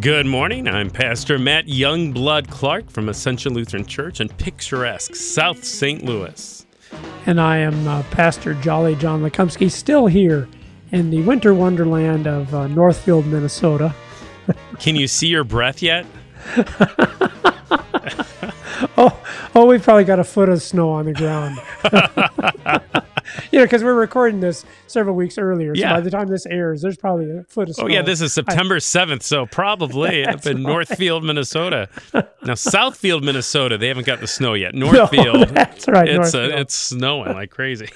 Good morning. I'm Pastor Matt Youngblood Clark from Ascension Lutheran Church in picturesque South St. Louis. and I am uh, Pastor Jolly John Lekumsky, still here in the winter wonderland of uh, Northfield, Minnesota. Can you see your breath yet? Oh, oh, we've probably got a foot of snow on the ground. you know, because we're recording this several weeks earlier. So Yeah. by the time this airs, there's probably a foot of snow. Oh, yeah, this is September 7th, so probably up in Northfield, Minnesota. Now, Southfield, Minnesota, they haven't got the snow yet. No, Northfield, that's right. it's, uh, Northfield. it's snowing like crazy.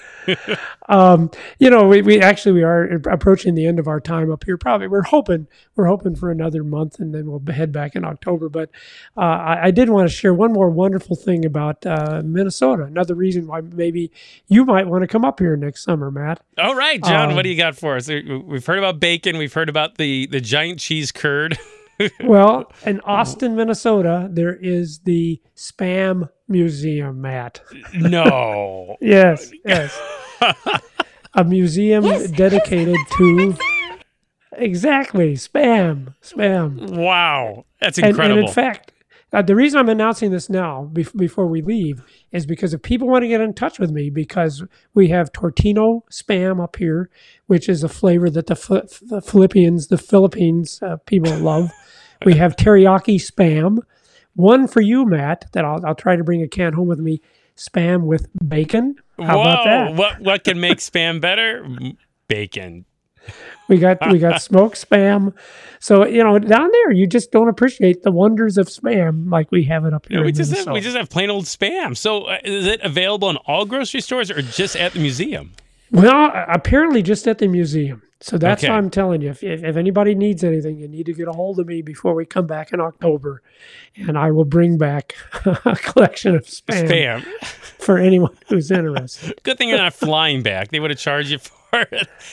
um, you know, we, we actually we are approaching the end of our time up here. Probably we're hoping we're hoping for another month, and then we'll head back in October. But uh, I, I did want to share one more wonderful thing about uh, Minnesota. Another reason why maybe you might want to come up here next summer, Matt. All right, John, Um, what do you got for us? We've heard about bacon. We've heard about the, the giant cheese curd. Well, in Austin, Minnesota, there is the Spam Museum, Matt. no. Yes, yes. A museum dedicated to exactly spam, spam. Wow. That's And, incredible. and in fact, uh, the reason I'm announcing this now, bef- before we leave, is because if people want to get in touch with me, because we have Tocino spam up here, which is a flavor that the, Phil- the Philippians, the Philippines uh, people love. We have teriyaki spam. One for you, Matt, that I'll, I'll try to bring a can home with me. Spam with bacon. How Whoa, about that? What what can make spam better? Bacon. We got we got smoked spam. So you know, down there, you just don't appreciate the wonders of spam like we have it up here. we in just have, we just have plain old spam. So uh, is it available in all grocery stores or just at the museum? Well, apparently just at the museum. So that's Okay. why I'm telling you. If, if, if anybody needs anything, you need to get a hold of me before we come back in October, and I will bring back a collection of spam, Spam. for anyone who's interested. Good thing you're not flying back. They would have charged you for.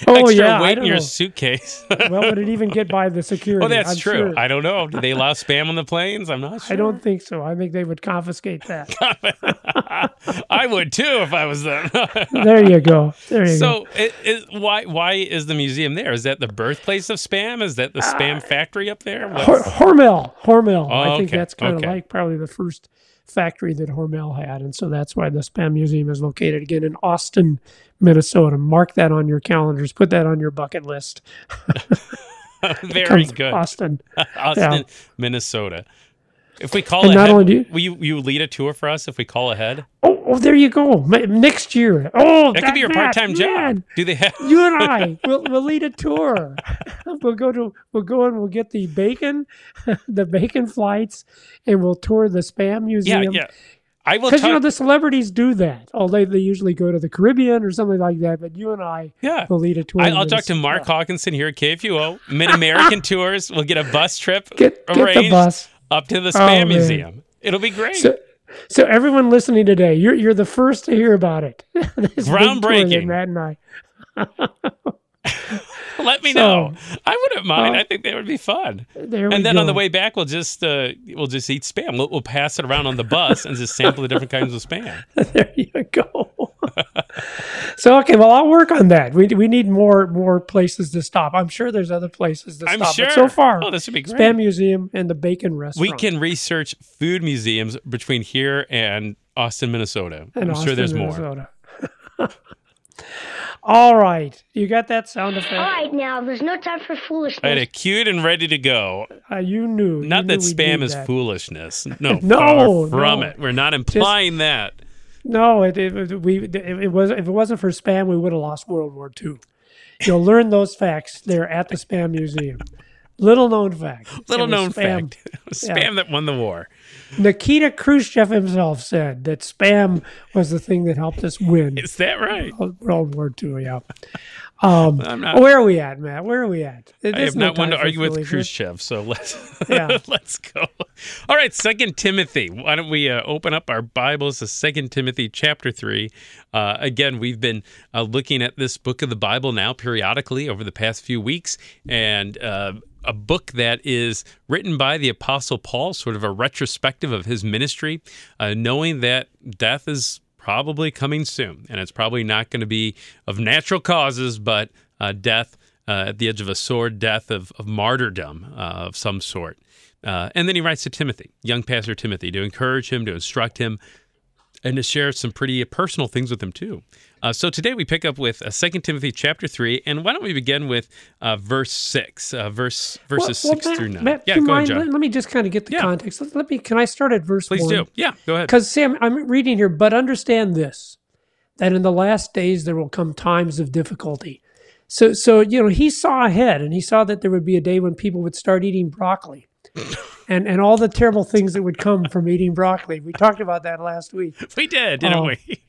Oh, Extra yeah, weight in your know. suitcase. well, would it even get by the security? oh, that's I'm true. sure. I don't know. Do they allow spam on the planes? I'm not sure. I don't think so. I think they would confiscate that. I would too if I was them. there you go. There you go. so, it, it, why why is the museum there? Is that the birthplace of spam? Is that the spam factory up there? Uh, What's- Hormel, Hormel. Oh, I think okay, that's kind of okay. like probably the first factory that Hormel had, and so that's why the Spam Museum is located again in Austin, Minnesota. Mark that on your calendars. Put that on your bucket list. Very good. Austin. Austin, Minnesota. If we call And not ahead, only do you- will you, you lead a tour for us if we call ahead? Oh, oh, there you go. Next year. Oh, That could be your part-time job. Do they have? You and I, we'll, we'll lead a tour. we'll go to, we'll go and we'll get the bacon, the bacon flights, and we'll tour the Spam Museum. yeah. yeah. I will Because talk. you know the celebrities do that. Although they, usually go to the Caribbean or something like that. But you and I yeah. will lead a tour. I, I'll talk to Mark Hawkinson here at KFUO. Mid American Tours. We'll get a bus trip Get, get the bus. up to the Oh, Spam man. Museum. It'll be great. So, so everyone listening today, you're you're the first to hear about it. This big tour that Groundbreaking. Matt and I. Let me so- know. I wouldn't mind. Uh, I think that would be fun. There we And then go. on the way back, we'll just uh, we'll just eat spam. We'll, we'll pass it around on the bus and just sample the different kinds of spam. there you go. so okay, well I'll work on that. We we need more more places to stop. I'm sure there's other places to I'm stop. sure. But so far, Oh, this would be great. Spam Museum and the Bacon Restaurant. We can research food museums between here and Austin, Minnesota. And I'm Austin, sure there's more. Minnesota. All right, you got that sound effect. All right, now there's no time for foolishness. I had foolishness. it queued and ready to go. Uh, you knew. Not knew that we'd spam is that. foolishness. No, No, far from no. it. We're not implying that. No, it, it, it- we it, it was if it wasn't for spam, we would have lost World War II. You'll learn those facts there at the Spam Museum. Little known fact. Little known spam. fact. spam that won the war. Nikita Khrushchev himself said that spam was the thing that helped us win Is that right? World War II. Yeah. Um, not- where are we at, Matt? Where are we at? I There's have no not one to argue with. Khrushchev, so let's Yeah. let's go. All right, Second Timothy. Why don't we uh, open up our Bibles to Second Timothy chapter three? Uh, again, we've been uh, looking at this book of the Bible now periodically over the past few weeks, and uh, a book that is written by the Apostle Paul, sort of a retrospective of his ministry, uh, knowing that death is probably coming soon, and it's probably not going to be of natural causes, but uh, death uh, at the edge of a sword, death of, of martyrdom uh, of some sort. Uh, and then he writes to Timothy, young pastor Timothy, to encourage him, to instruct him, and to share some pretty personal things with him too. Uh, so today we pick up with uh, 2 Timothy chapter 3, and why don't we begin with uh, verse 6, uh, verse verses Well- well, 6 Matt- through 9. Matt, yeah, go ahead, mind? John. Let, let me just kind of get the Yeah. context. Let, let me. Can I start at verse Please one? do. Yeah, go ahead. Because Sam, I'm reading here, but understand this: that in the last days there will come times of difficulty. So, so you know, he saw ahead, and he saw that there would be a day when people would start eating broccoli, and and all the terrible things that would come from eating broccoli. We talked about that last week. We did, didn't Oh. we?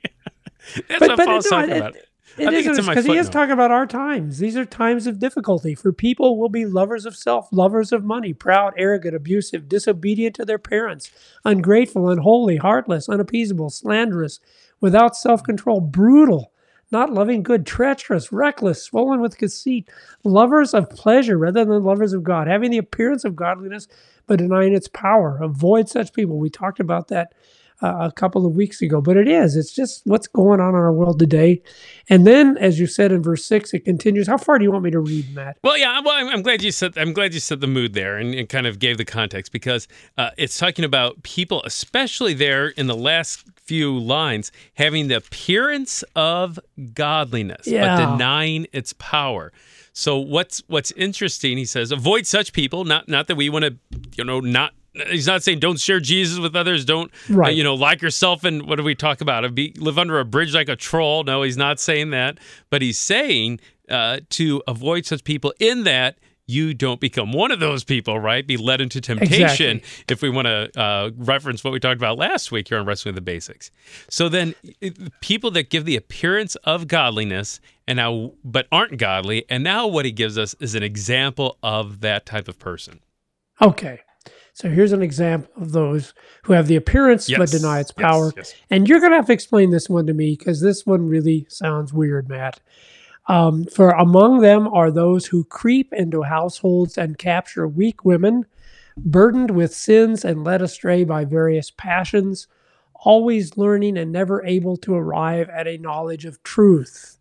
That's But- what but Paul's no, talking it- about. It I think is because he is talking about our times. These are times of difficulty. For people will be lovers of self, lovers of money, proud, arrogant, abusive, disobedient to their parents, ungrateful, unholy, heartless, unappeasable, slanderous, without self-control, brutal, not loving good, treacherous, reckless, swollen with conceit, lovers of pleasure rather than lovers of God, having the appearance of godliness but denying its power. Avoid such people. We talked about that uh, a couple of weeks ago, but it is. It's just what's going on in our world today. And then, as you said in verse six, it continues. How far do you want me to read, Matt? Well, yeah. Well, I'm, I'm glad you said. I'm glad you set the mood there and, and kind of gave the context because uh, it's talking about people, especially there in the last few lines, having the appearance of godliness Yeah. but denying its power. So what's what's interesting? He says, avoid such people. Not not that we want to, you know, not. He's not saying don't share Jesus with others. Don't, uh, Right. you know, like yourself. And what do we talk about? Be, live under a bridge like a troll. No, he's not saying that. But he's saying uh, to avoid such people in that you don't become one of those people, right? Be led into temptation Exactly. if we want to uh, reference what we talked about last week here on Wrestling with the Basics. So then, it- people that give the appearance of godliness and now, but aren't godly, and now what he gives us is an example of that type of person. Okay. So here's an example of those who have the appearance but deny its Yes, power. yes. And you're going to have to explain this one to me because this one really sounds weird, Matt. Um, for among them are those who creep into households and capture weak women, burdened with sins and led astray by various passions, always learning and never able to arrive at a knowledge of truth.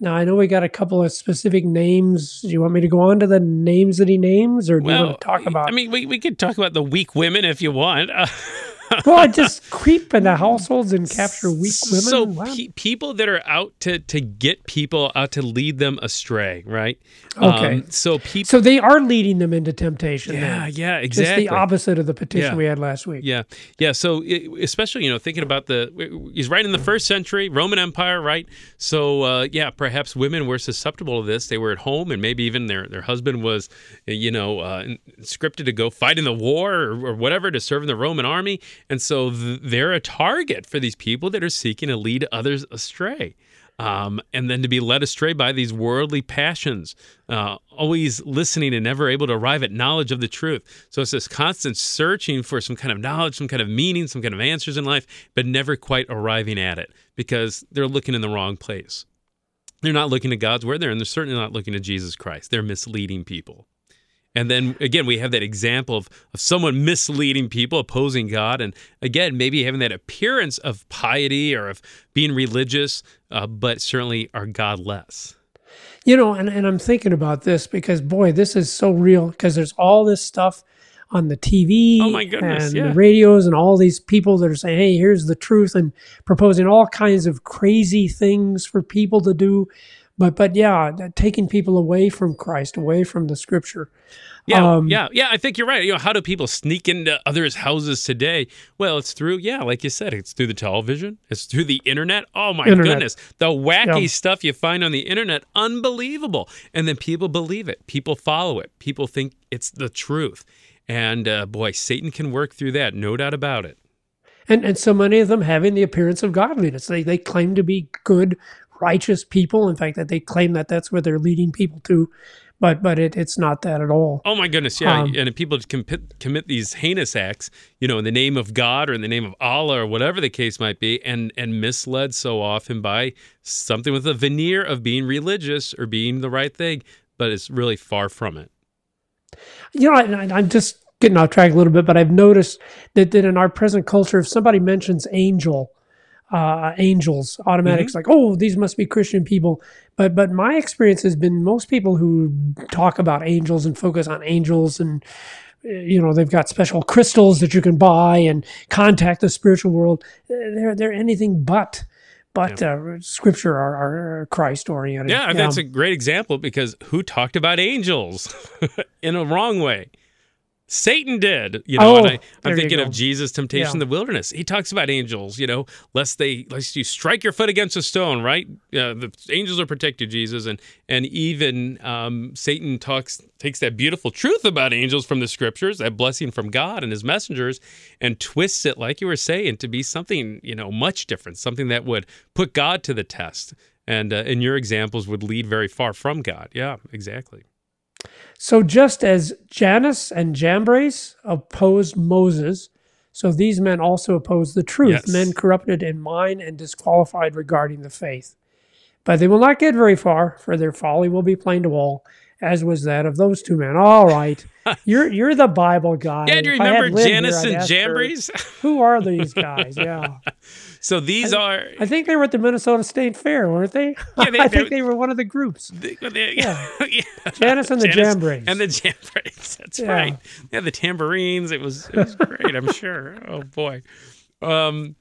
Now, I know we got a couple of specific names. Do you want me to go on to the names that he names, or do you want to talk about? I mean, we, we could talk about the weak women if you want. Well, I just creep into households and capture weak women. So Wow. pe- people that are out to to get people out to lead them astray, right? Okay. Um, so people. So they are leading them into temptation. yeah, then. yeah, exactly. the opposite of the petition Yeah. we had last week. Yeah, yeah. So i- especially you know thinking about the he's right in the first century Roman Empire, right? So uh, yeah, perhaps women were susceptible to this. They were at home, and maybe even their their husband was you know uh, scripted to go fight in the war or, or whatever to serve in the Roman army, and so th- they're a target for these people that are seeking to lead others astray. Um, and then to be led astray by these worldly passions, uh, always listening and never able to arrive at knowledge of the truth. So it's this constant searching for some kind of knowledge, some kind of meaning, some kind of answers in life, but never quite arriving at it because they're looking in the wrong place. They're not looking to God's word there, and they're certainly not looking to Jesus Christ. They're misleading people. And then again, we have that example of, of someone misleading people, opposing God. And again, maybe having that appearance of piety or of being religious, uh, but certainly are godless. You know, and, and I'm thinking about this because, boy, this is so real because there's all this stuff on the TV Oh, my goodness, and yeah. the radios and all these people that are saying, hey, here's the truth and proposing all kinds of crazy things for people to do. But, but yeah, taking people away from Christ, away from the scripture. Yeah, Um, yeah, yeah. I think you're right. You know, how do people sneak into others' houses today? Well, it's through, yeah, like you said, it's through the television, it's through the internet. Oh my Internet. goodness, the wacky Yeah. stuff you find on the internet, unbelievable. And then people believe it, people follow it, people think it's the truth. And uh, boy, Satan can work through that, no doubt about it. And, and so many of them having the appearance of godliness. They, they claim to be good, righteous people. In fact, that they claim that that's where they're leading people to, but but it, it's not that at all. Oh my goodness, yeah. Um, and if people commit, commit these heinous acts, you know, in the name of God or in the name of Allah or whatever the case might be, and and misled so often by something with a veneer of being religious or being the right thing, but it's really far from it. You know, I, I'm just getting off track a little bit, but I've noticed that, that in our present culture, if somebody mentions angel, uh, angels, automatics like, oh, these must be Christian people. But but my experience has been most people who talk about angels and focus on angels and uh, you know they've got special crystals that you can buy and contact the spiritual world. uh, They're they're anything but but uh, scripture are, are Christ oriented. Yeah, that's a great example because who talked about angels in a wrong way? Satan did, you know. Oh, and I, I'm thinking of Jesus' temptation in the wilderness. He talks about angels, you know, lest they, lest you strike your foot against a stone, right? Uh, the angels are protected, Jesus, and and even um, Satan talks takes that beautiful truth about angels from the scriptures, that blessing from God and His messengers, and twists it, like you were saying, to be something you know much different, something that would put God to the test. And uh, in your examples, would lead very far from God. Yeah, exactly. So just as Jannes and Jambres opposed Moses, so these men also opposed the truth, Yes. men corrupted in mind and disqualified regarding the faith. But they will not get very far, for their folly will be plain to all, as was that of those two men. All right, you're you're the Bible guy. Yeah, do you If I had remember here, Jannes and her, Jambres? Who are these guys? Yeah, so these are I think they were at the Minnesota State Fair, weren't they? Yeah, they- I they- think they were one of the groups. yeah. Jannes and the Jambres. And the Jambres. That's Yeah. right. Yeah, the tambourines. It was it was great, I'm sure. Oh boy. Um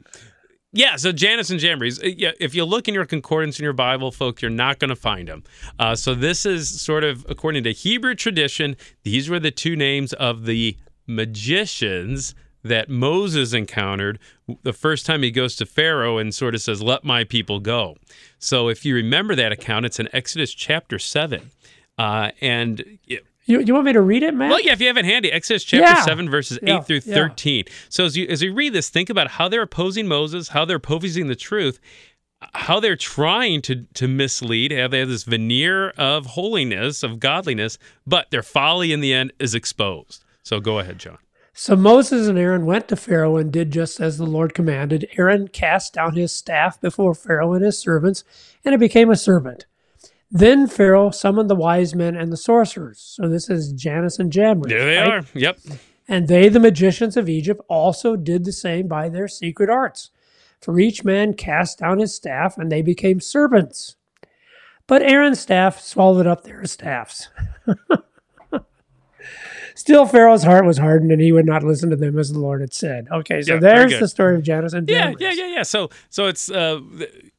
yeah, so Jannes and Jambres. uh, Yeah, if you look in your concordance in your Bible, folks, you're not going to find them. Uh, so this is sort of according to Hebrew tradition. These were the two names of the magicians that Moses encountered the first time he goes to Pharaoh and sort of says, "Let my people go." So if you remember that account, it's in Exodus chapter seven, uh, and it, You, you want me to read it, Matt? well, yeah, if you have it handy, Exodus chapter Yeah. 7, verses 8 Yeah, through yeah. 13. So as you as you read this, think about how they're opposing Moses, how they're opposing the truth, how they're trying to to mislead, how they have this veneer of holiness, of godliness, but their folly in the end is exposed. So go ahead, John. So Moses and Aaron went to Pharaoh and did just as the Lord commanded. Aaron cast down his staff before Pharaoh and his servants, and it became a serpent. Then Pharaoh summoned the wise men and the sorcerers. So this is Jannes and Jambres. There they right? are. Yep. And they, the magicians of Egypt, also did the same by their secret arts. For each man cast down his staff, and they became serpents. But Aaron's staff swallowed up their staffs. Still, Pharaoh's heart was hardened, and he would not listen to them as the Lord had said. Okay, so Yeah, there's the story of Jannes and Yeah, Jambres. yeah, yeah, yeah. So, so it's uh,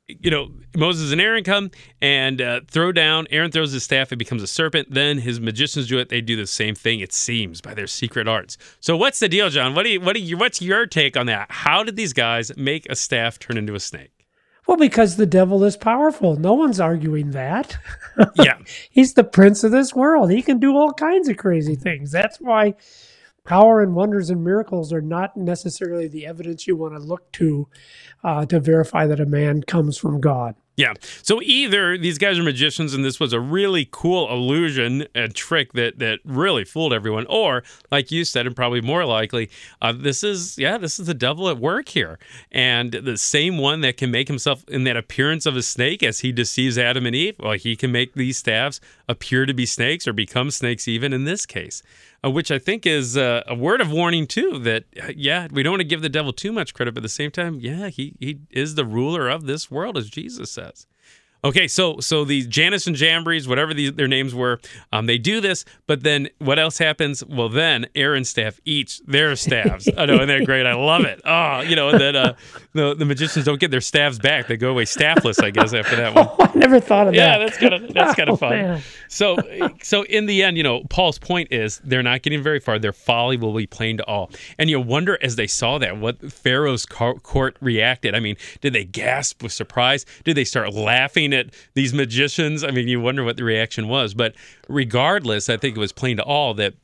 you know, Moses and Aaron come and uh, throw down. Aaron throws his staff; it becomes a serpent. Then his magicians do it. They do the same thing. It seems by their secret arts. So, what's the deal, John? What do you, what do you, what's your take on that? How did these guys make a staff turn into a snake? Well, because the devil is powerful. No one's arguing that. Yeah, He's the prince of this world. He can do all kinds of crazy things. That's why power and wonders and miracles are not necessarily the evidence you want to look to uh, to verify that a man comes from God. Yeah. So either these guys are magicians and this was a really cool illusion and trick that that really fooled everyone, or like you said, and probably more likely, uh, this is yeah, this is the devil at work here, and the same one that can make himself in that appearance of a snake as he deceives Adam and Eve. Well, he can make these staffs appear to be snakes or become snakes even in this case. Uh, which I think is uh, a word of warning too. That uh, yeah, we don't want to give the devil too much credit, but at the same time, yeah, he he is the ruler of this world, as Jesus says. Okay, so so the Jannes and Jambres, whatever these, their names were, um, they do this, but then what else happens? Well, then Aaron's staff eats their staffs. I know, and they're great? I love it. Oh, you know, and then uh, the the magicians don't get their staffs back; they go away staffless. I guess after that one. I never thought of Yeah, that. Yeah, that's kind of that's kind Oh, of fun. man. So, so in the end, you know, Paul's point is they're not getting very far. Their folly will be plain to all, and you wonder as they saw that what Pharaoh's court reacted. I mean, did they gasp with surprise? Did they start laughing at these magicians? I mean, you wonder what the reaction was. But regardless, I think it was plain to all that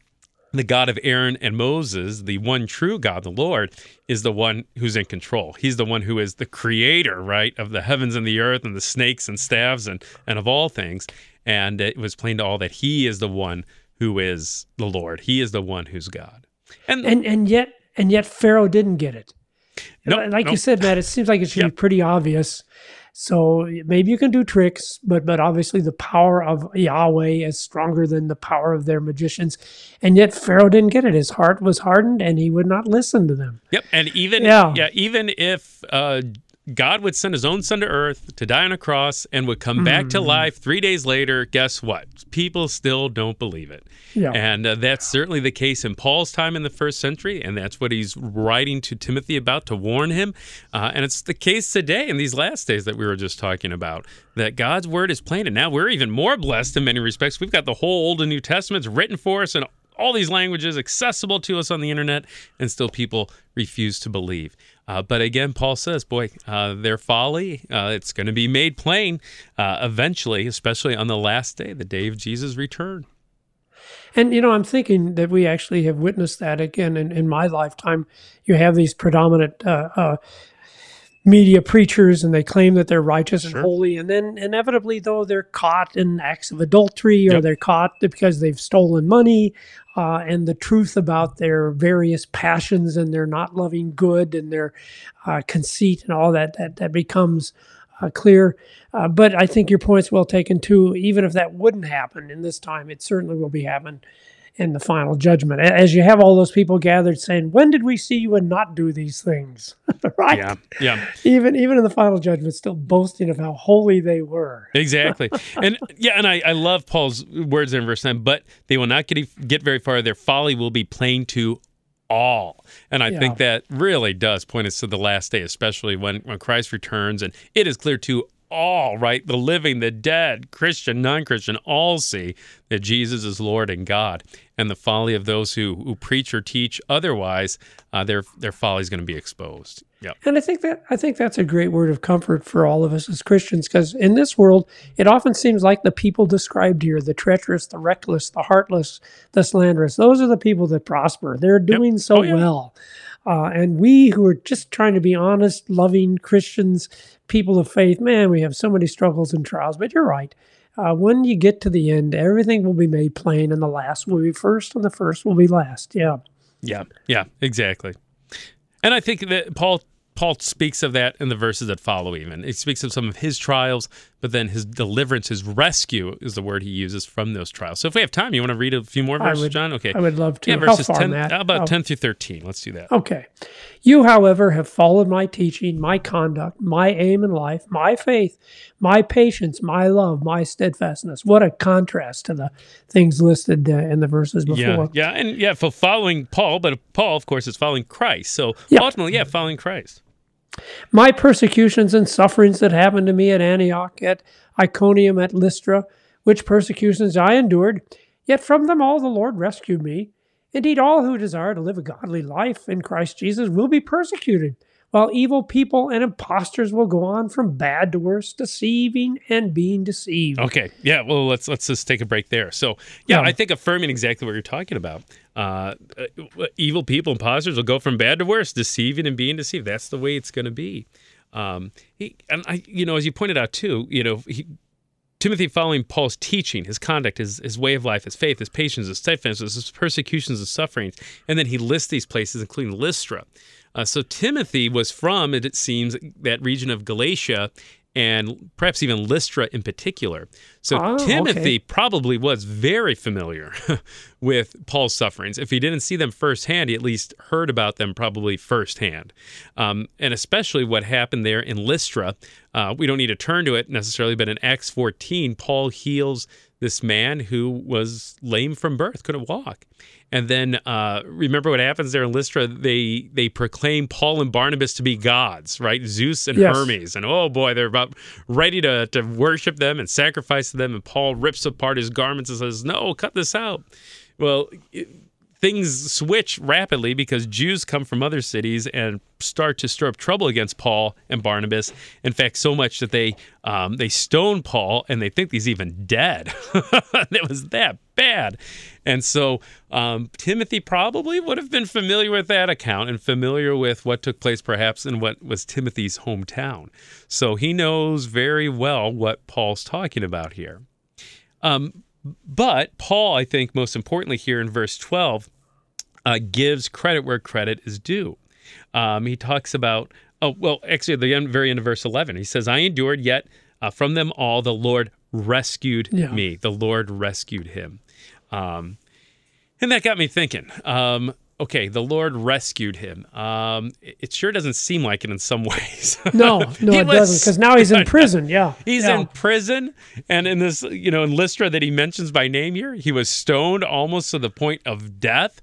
the God of Aaron and Moses, the one true God, the Lord, is the one who's in control. He's the one who is the creator, right, of the heavens and the earth and the snakes and staves and, and of all things. And it was plain to all that he is the one who is the Lord. He is the one who's God. And, And and yet and yet Pharaoh didn't get it. No, like no. you said, Matt, it seems like it should Yeah. be pretty obvious. So maybe you can do tricks, but but obviously the power of Yahweh is stronger than the power of their magicians. And yet Pharaoh didn't get it. His heart was hardened and he would not listen to them. Yep, and even Yeah. yeah, even if uh, God would send His own Son to Earth to die on a cross and would come back Hmm. to life three days later, guess what? People still don't believe it, Yeah. and uh, that's certainly the case in Paul's time in the first century, and that's what he's writing to Timothy about to warn him, uh, and it's the case today in these last days that we were just talking about. That God's word is plain, and now we're even more blessed in many respects. We've got the whole Old and New Testaments written for us and all these languages accessible to us on the internet, and still people refuse to believe. Uh, but again, Paul says, boy, uh, their folly, uh, it's going to be made plain uh, eventually, especially on the last day, the day of Jesus' return. And you know, I'm thinking that we actually have witnessed that again in, in my lifetime. You have these predominant uh, uh, media preachers, and they claim that they're righteous and holy, and then inevitably, though, they're caught in acts of adultery, or Yep. they're caught because they've stolen money, uh, and the truth about their various passions and their not loving good and their uh, conceit and all that that that becomes uh, clear. Uh, but I think your point's well taken too. Even if that wouldn't happen in this time, it certainly will be happening in the final judgment. As you have all those people gathered saying, "When did we see you and not do these things?" right? Yeah, yeah. Even even in the final judgment, still boasting of how holy they were. Exactly. and yeah, and I, I love Paul's words in verse 9, but they will not get, get very far. Their folly will be plain to all. And I think that really does point us to the last day, especially when, when Christ returns. And it is clear to all, right? The living, the dead, Christian, non Christian, all see that Jesus is Lord and God. And the folly of those who, who preach or teach otherwise, uh, their, their folly is going to be exposed. Yep. And I think that I think that's a great word of comfort for all of us as Christians, because in this world, it often seems like the people described here, the treacherous, the reckless, the heartless, the slanderous, those are the people that prosper. They're doing so Oh, yeah. well. Uh, and we who are just trying to be honest, loving Christians, people of faith, man, we have so many struggles and trials. But you're right. Uh, when you get to the end, everything will be made plain, and the last will be first, and the first will be last. Yeah. Yeah, yeah, exactly. And I think that Paul Paul speaks of that in the verses that follow. Even he speaks of some of his trials, but then his deliverance, his rescue, is the word he uses from those trials. So if we have time, you want to read a few more verses, would- John? Okay, I would love to. Yeah, How verses far, ten. Matt? How about Oh. ten through thirteen? Let's do that. Okay. You, however, have followed my teaching, my conduct, my aim in life, my faith, my patience, my love, my steadfastness. What a contrast to the things listed uh, in the verses before. Yeah, yeah, and yeah, for following Paul, but Paul, of course, is following Christ. So Yeah. ultimately, yeah, following Christ. My persecutions and sufferings that happened to me at Antioch, at Iconium, at Lystra, which persecutions I endured, yet from them all the Lord rescued me. Indeed, all who desire to live a godly life in Christ Jesus will be persecuted, while evil people and impostors will go on from bad to worse, deceiving and being deceived. Okay. Yeah. Well, let's let's just take a break there. So, yeah, Yeah. I think affirming exactly what you're talking about. Uh, uh, evil people, imposters will go from bad to worse, deceiving and being deceived. That's the way it's going to be. Um, he, and I, you know, as you pointed out too, you know, he, Timothy following Paul's teaching, his conduct, his, his way of life, his faith, his patience, his steadfastness, his persecutions, his sufferings, and then he lists these places, including Lystra. Uh, so Timothy was from, it seems, that region of Galatia and perhaps even Lystra in particular. So Oh, Timothy okay. probably was very familiar with Paul's sufferings. If he didn't see them firsthand, he at least heard about them probably firsthand. Um, and especially what happened there in Lystra. Uh, we don't need to turn to it necessarily, but in Acts 14, Paul heals this man who was lame from birth, couldn't walk. And then uh, remember what happens there in Lystra? They they proclaim Paul and Barnabas to be gods, right? Zeus and Yes. Hermes. And oh boy, they're about ready to, to worship them and sacrifice to them. And Paul rips apart his garments and says, No, cut this out. Well, it- things switch rapidly because Jews come from other cities and start to stir up trouble against Paul and Barnabas. In fact, so much that they um, they stone Paul and they think he's even dead. it was that bad. And so um, Timothy probably would have been familiar with that account and familiar with what took place perhaps in what was Timothy's hometown. So he knows very well what Paul's talking about here. Um, but Paul, I think, most importantly here in verse 12, uh, gives credit where credit is due. Um, he talks about, oh, well, actually, at the end, very end of verse 11, he says, I endured, yet uh, from them all the Lord rescued Yeah. me. The Lord rescued him. Um, and that got me thinking. Um, okay, the Lord rescued him. Um, it it sure doesn't seem like it in some ways. No, no, it was- doesn't, because now he's in prison. Yeah, He's yeah. in prison, and in this, you know, in Lystra that he mentions by name here, he was stoned almost to the point of death.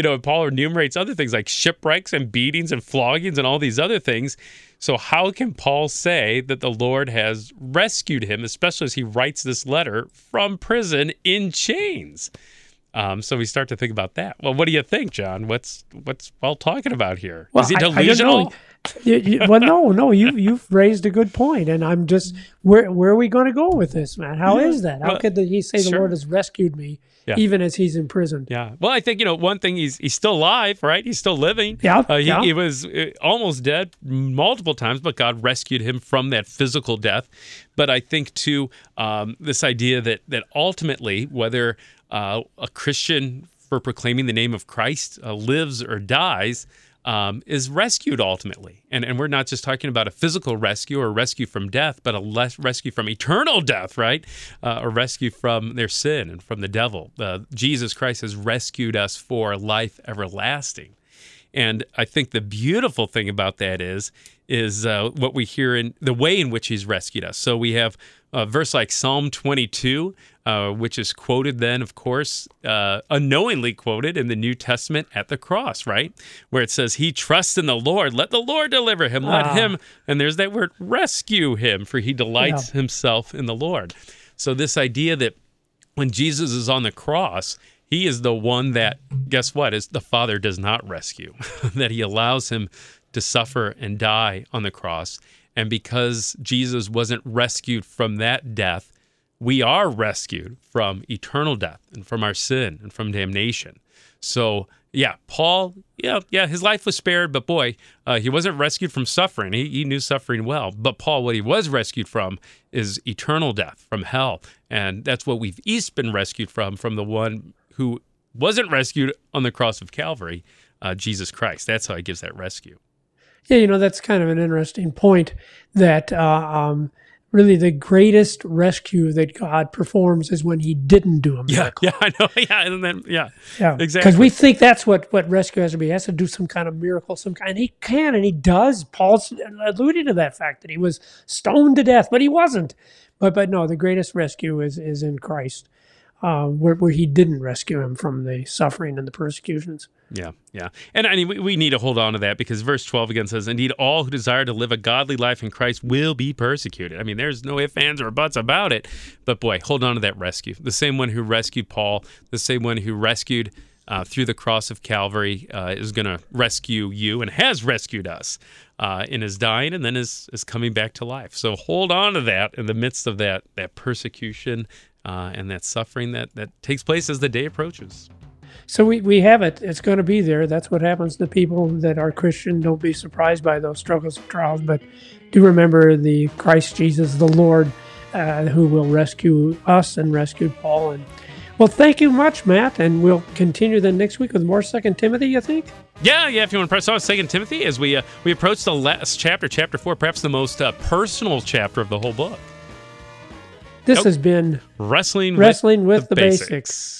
You know, Paul enumerates other things like shipwrecks and beatings and floggings and all these other things. So, how can Paul say that the Lord has rescued him, especially as he writes this letter from prison in chains? Um, so we start to think about that. Well, what do you think, John? What's what's Paul talking about here? Well, Is he I- I delusional? know. You- you- well, no, no, you you've raised a good point, and I'm just where where are we going to go with this, man? How is that? How well, could the, he say the. Lord has rescued me, Yeah. even as he's in prison? Yeah. Well, I think you know one thing. He's he's still alive, right? He's still living. Yeah, Uh, he, yeah. he was uh, almost dead multiple times, but God rescued him from that physical death. But I think too um, this idea that that ultimately, whether uh, a Christian for proclaiming the name of Christ uh, lives or dies. Um, is rescued ultimately, and and we're not just talking about a physical rescue or rescue from death, but a rescue from eternal death, right? Uh, a rescue from their sin and from the devil. Uh, Jesus Christ has rescued us for life everlasting. And I think the beautiful thing about that is is uh, what we hear in the way in which He's rescued us. So we have a verse like Psalm 22, uh, which is quoted then, of course, uh, unknowingly quoted in the New Testament at the cross, right, where it says, "He trusts in the Lord. Let the Lord deliver him. Let Ah. him." And there's that word, rescue him, for he delights himself in the Lord. So this idea that when Jesus is on the cross, he is the one that, guess what, is the Father does not rescue, that he allows him to suffer and die on the cross. And because Jesus wasn't rescued from that death, we are rescued from eternal death and from our sin and from damnation. So, yeah, Paul, yeah, yeah, his life was spared, but boy, uh, he wasn't rescued from suffering. He, he knew suffering well. But Paul, what he was rescued from is eternal death from hell. And that's what we've each been rescued from, from the one who wasn't rescued on the cross of Calvary, uh, Jesus Christ. That's how he gives that rescue. Yeah, you know that's kind of an interesting point. That uh, um, really the greatest rescue that God performs is when He didn't do a miracle. Yeah, yeah, I know. Yeah, and then, yeah, Yeah, exactly. Because we think that's what what rescue has to be. He has to do some kind of miracle, some kind. And he can, and he does. Paul's alluding to that fact that he was stoned to death, but he wasn't. But but no, the greatest rescue is is in Christ, uh, where where he didn't rescue him from the suffering and the persecutions. Yeah, yeah. And I mean, we, we need to hold on to that because verse 12 again says, Indeed, all who desire to live a godly life in Christ will be persecuted. I mean, there's no ifs, ands, or buts about it. But boy, hold on to that rescue. The same one who rescued Paul, the same one who rescued uh, through the cross of Calvary uh, is going to rescue you and has rescued us uh, in his dying and then is, is coming back to life. So hold on to that in the midst of that, that persecution uh, and that suffering that, that takes place as the day approaches. So we, we have it. It's going to be there. That's what happens to people that are Christian. Don't be surprised by those struggles and trials, but do remember the Christ Jesus, the Lord, uh, who will rescue us and rescue Paul. And well, thank you much, Matt. And we'll continue then next week with more Second Timothy. You think? Yeah, yeah. If you want to press on Second Timothy, as we uh, we approach the last chapter, chapter four, perhaps the most uh, personal chapter of the whole book, This Nope. has been wrestling, wrestling with, with the, basics.